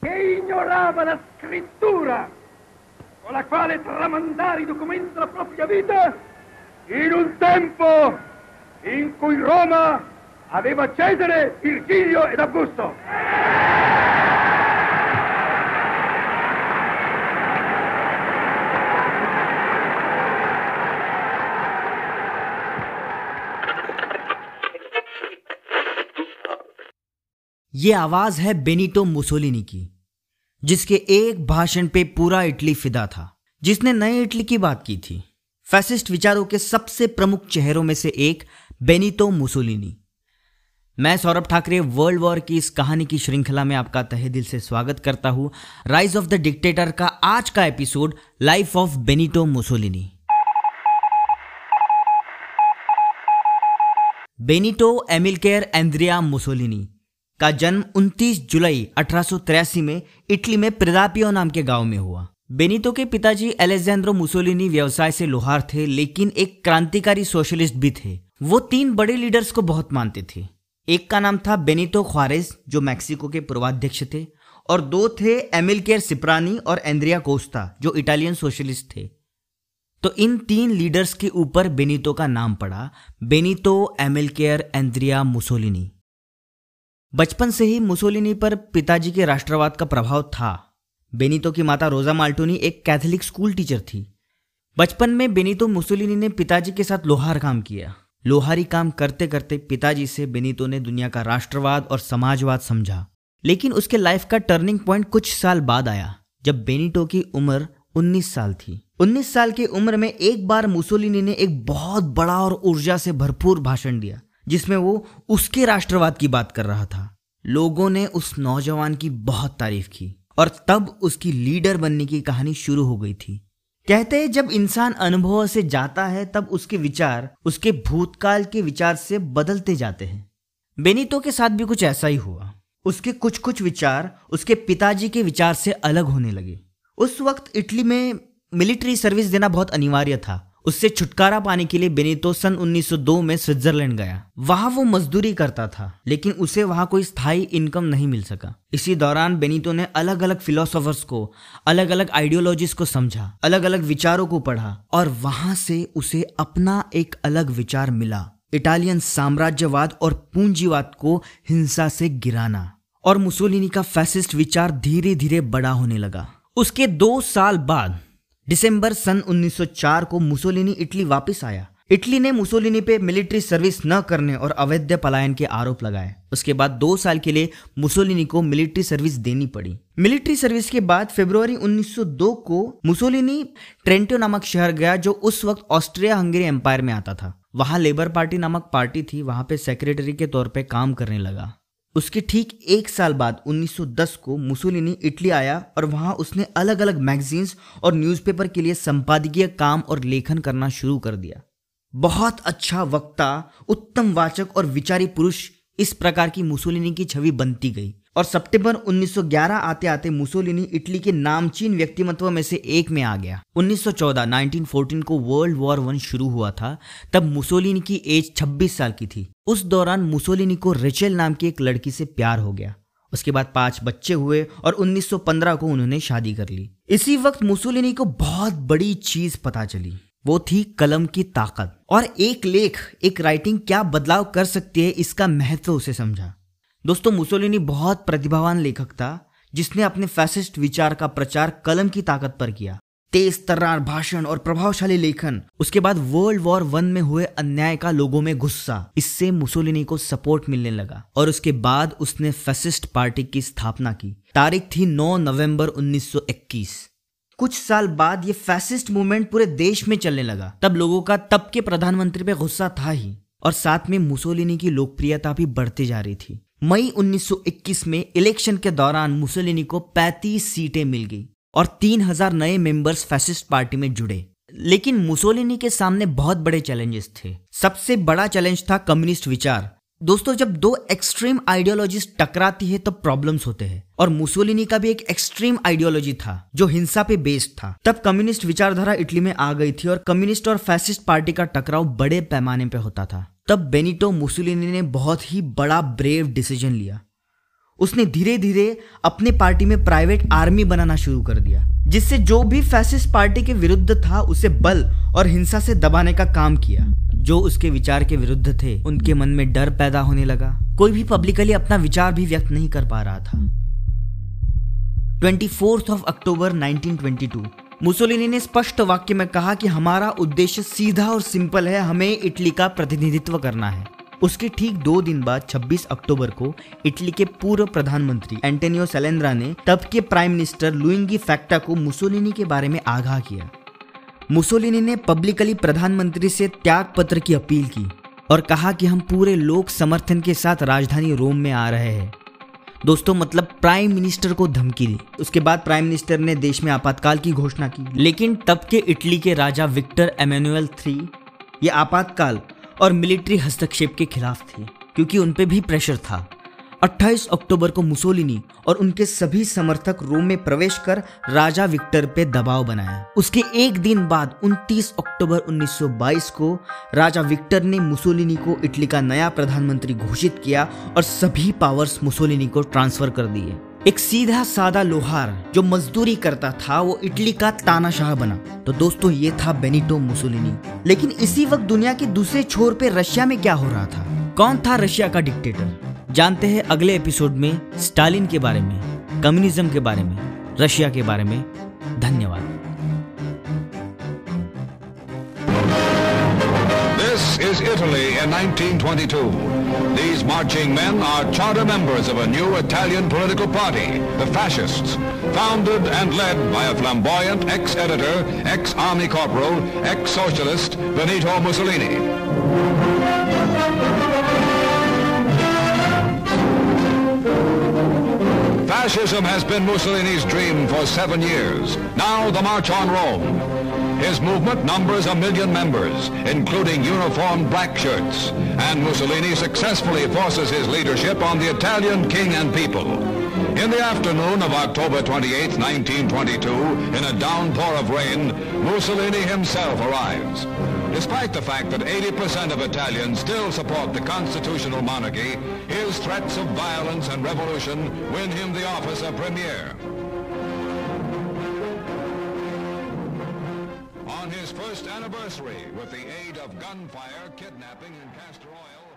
che ignorava la scrittura con la quale tramandare i documenti della propria vita in un tempo in cui Roma aveva Cesare, Virgilio ed Augusto. ये आवाज़ है Benito Mussolini की, जिसके एक भाषण पे पूरा इटली फिदा था, जिसने नए इटली की बात की थी। फैसिस्ट विचारों के सबसे प्रमुख चेहरों में से एक बेनितो मुसोलिनी। मैं सौरभ ठाकरे, वर्ल्ड वॉर की इस कहानी की श्रृंखला में आपका तहे दिल से स्वागत करता हूँ। राइज ऑफ़ द डिक्टेटर का आज का episode life of Benito Mussolini Benito Emilcare Andrea Mussolini का जन्म 29 जुलाई अठारह में इटली में प्रिदापियो नाम के गाँव में हुआ। बेनितो के पिताजी एलेजेंद्रो मुसोलिनी व्यवसाय से लोहार थे, लेकिन एक क्रांतिकारी सोशलिस्ट भी थे। वो तीन बड़े लीडर्स को बहुत मानते थे। एक का नाम था बेनितो ख्वारेज, जो मैक्सिको के पूर्वाध्यक्ष थे, और दो थे एमिलकेयर सिप्रानी और एंद्रिया कोस्ता, जो इटालियन सोशलिस्ट थे। तो इन तीन लीडर्स के ऊपर बेनितो का नाम पड़ा, बेनितो, एमिलकेयर, एंद्रिया, मुसोलिनी। बचपन से ही मुसोलिनी पर पिताजी के राष्ट्रवाद का प्रभाव था। बेनीतो की माता रोजा माल्टोनी एक कैथोलिक स्कूल टीचर थी। बचपन में बेनीतो मुसोलिनी ने पिताजी के साथ लोहार काम किया। लोहारी काम करते करते पिताजी से बेनीतो ने दुनिया का राष्ट्रवाद और समाजवाद समझा। लेकिन उसके लाइफ का टर्निंग पॉइंट कुछ साल बाद आया, जब बेनीटो की उम्र 19 साल थी। 19 साल की उम्र में एक बार मुसोलिनी ने एक बहुत बड़ा और ऊर्जा से भरपूर भाषण दिया। जिसमें वो उसके राष्ट्रवाद की बात कर रहा था। लोगों ने उस नौजवान की बहुत तारीफ़ की और तब उसकी लीडर बनने की कहानी शुरू हो गई थी। कहते हैं जब इंसान अनुभव से जाता है, तब उसके विचार, उसके भूतकाल के विचार से बदलते जाते हैं। बेनीतो के साथ भी कुछ ऐसा ही हुआ। उसके कुछ कुछ विचार उसके पिताजी के विचार से अलग होने लगे। उस वक्त इटली में मिलिट्री सर्विस देना बहुत अनिवार्य था। उससे छुटकारा पाने के लिए बेनीतो सन 1902 में स्विट्जरलैंड गया। वहाँ वो मजदूरी करता था, लेकिन उसे वहाँ कोई स्थायी इनकम नहीं मिल सका। इसी दौरान बेनीतो ने अलग अलग फिलोसोफर्स को अलग अलग आइडियोलॉजीज को समझा अलग अलग विचारों को पढ़ा, और वहाँ से उसे अपना एक अलग विचार मिला, इटालियन साम्राज्यवाद और पूंजीवाद को हिंसा से गिराना, और मुसोलिनी का फैसिस्ट विचार धीरे धीरे बड़ा होने लगा। उसके दो साल बाद दिसंबर सन 1904 को मुसोलिनी इटली वापस आया। इटली ने मुसोलिनी पे मिलिट्री सर्विस न करने और अवैध पलायन के आरोप लगाए। उसके बाद दो साल के लिए मुसोलिनी को मिलिट्री सर्विस देनी पड़ी। मिलिट्री सर्विस के बाद फरवरी 1902 को मुसोलिनी ट्रेंटो नामक शहर गया जो उस वक्त ऑस्ट्रिया हंगेरी एम्पायर में आता था। वहाँ लेबर पार्टी नामक पार्टी थी। वहाँ पे सेक्रेटरी के तौर पे काम करने लगा। उसके ठीक एक साल बाद 1910 को मुसोलिनी इटली आया और वहाँ उसने अलग अलग मैगजीन्स और न्यूज़पेपर के लिए संपादकीय काम और लेखन करना शुरू कर दिया। बहुत अच्छा वक्ता, उत्तम वाचक और विचारी पुरुष इस प्रकार की मुसोलिनी की छवि बनती गई। और सितंबर 1911 आते आते मुसोलिनी इटली के नामचीन व्यक्तिमत्व में से एक में आ गया। 1914 1914 को वर्ल्ड वॉर वन शुरू हुआ था, तब मुसोलिनी की एज 26 साल की थी। उस दौरान मुसोलिनी को रिचेल नाम की एक लड़की से प्यार हो गया। उसके बाद पाँच बच्चे हुए और 1915 को उन्होंने शादी कर ली। इसी वक्त मुसोलिनी को बहुत बड़ी चीज़ पता चली। वो थी कलम की ताकत। और एक लेख, एक राइटिंग क्या बदलाव कर सकती है इसका महत्व उसे समझा। दोस्तों, मुसोलिनी बहुत प्रतिभावान लेखक था, जिसने अपने फैसिस्ट विचार का प्रचार कलम की ताकत पर किया। तेज, तर्रार, भाषण और प्रभावशाली लेखन, उसके बाद वर्ल्ड वॉर वन में हुए अन्याय का लोगों में गुस्सा, इससे मुसोलिनी को सपोर्ट मिलने लगा। और उसके बाद उसने फैसिस्ट पार्टी की स्थापना की। तारीख थी 9 नवंबर 1921 कुछ साल बाद ये फैसिस्ट मूवमेंट पूरे देश में चलने लगा। तब लोगों का, तब के प्रधानमंत्री पे गुस्सा था ही। और साथ में मुसोलिनी की लोकप्रियता भी बढ़ती जा रही थी। मई 1921 में इलेक्शन के दौरान मुसोलिनी को 35 सीटें मिल गई और 3000 नए मेंबर्स फैसिस्ट पार्टी में जुड़े। लेकिन मुसोलिनी के सामने बहुत बड़े चैलेंजेस थे। सबसे बड़ा चैलेंज था कम्युनिस्ट विचार। दोस्तों, जब दो एक्सट्रीम आइडियोलॉजीज टकराती है तो प्रॉब्लम्स होते हैं। और मुसोलिनी का भी एक एक्सट्रीम आइडियोलॉजी था, जो हिंसा पे बेस्ड था। तब कम्युनिस्ट विचारधारा इटली में आ गई थी और कम्युनिस्ट और फैसिस्ट पार्टी का टकराव बड़े पैमाने पे होता था। तब बेनिटो मुसोलिनी ने बहुत ही बड़ा ब्रेव डिसीज़न लिया। उसने धीरे धीरे अपने पार्टी में प्राइवेट आर्मी बनाना शुरू कर दिया, जिससे जो भी फैसिस्ट पार्टी के विरुद्ध था, उसे बल और हिंसा से दबाने का काम किया। जो उसके विचार के विरुद्ध थे, उनके मन में डर पैदा होने लगा। कोई भी पब्लिकली अपना विचार भी व्यक्त नहीं कर पा रहा था। 24th ऑफ़ अक्टूबर 1922 मुसोलिनी ने स्पष्ट वाक्य में कहा कि हमारा उद्देश्य सीधा और सिंपल है, हमें इटली का प्रतिनिधित्व करना है। उसके ठीक दो दिन बाद 26 अक्टूबर को, इटली के पूर्व प्रधानमंत्री एंटोनियो सेलेंद्रा ने तब के प्राइम मिनिस्टर लुइंगी फैक्टा को मुसोलिनी के बारे में आगाह किया। मुसोलिनी ने पब्लिकली प्रधानमंत्री से त्याग पत्र की अपील की और कहा कि हम पूरे लोक समर्थन के साथ राजधानी रोम में आ रहे हैं। दोस्तों मतलब प्राइम मिनिस्टर को धमकी दी। उसके बाद प्राइम मिनिस्टर ने देश में आपातकाल की घोषणा की। लेकिन तब के इटली के राजा विक्टर एमेनुअल थ्री ये आपातकाल और मिलिट्री हस्तक्षेप के खिलाफ थे, क्योंकि उनपे भी प्रेशर था। 28 अक्टूबर को मुसोलिनी और उनके सभी समर्थक रोम में प्रवेश कर राजा विक्टर पे दबाव बनाया। उसके एक दिन बाद 29 अक्टूबर 1922 को राजा विक्टर ने मुसोलिनी को इटली का नया प्रधानमंत्री घोषित किया और सभी पावर्स मुसोलिनी को ट्रांसफ़र कर दिए। एक सीधा सादा लोहार जो मजदूरी करता था, वो इटली का तानाशाह बना। तो दोस्तों, ये था बेनिटो मुसोलिनी। लेकिन इसी वक्त दुनिया के दूसरे छोर पे रशिया में क्या हो रहा था? कौन था रशिया का डिक्टेटर जानते हैं अगले एपिसोड में स्टालिन के बारे में कम्युनिज्म के बारे में रशिया के बारे में धन्यवाद This is Italy in 1922. These marching men are charter members of a new Italian political party, the Fascists, founded and led by a flamboyant ex-editor, ex-army corporal, ex-socialist Benito Mussolini. Fascism has been Mussolini's dream for seven years. Now the March on Rome. His movement numbers a million members, including uniformed black shirts, and Mussolini successfully forces his leadership on the Italian king and people. In the afternoon of October 28, 1922, in a downpour of rain, Mussolini himself arrives. Despite the fact that 80% of Italians still support the constitutional monarchy, his threats of violence and revolution win him the office of premier. On his first anniversary, with the aid of gunfire, kidnapping, and castor oil,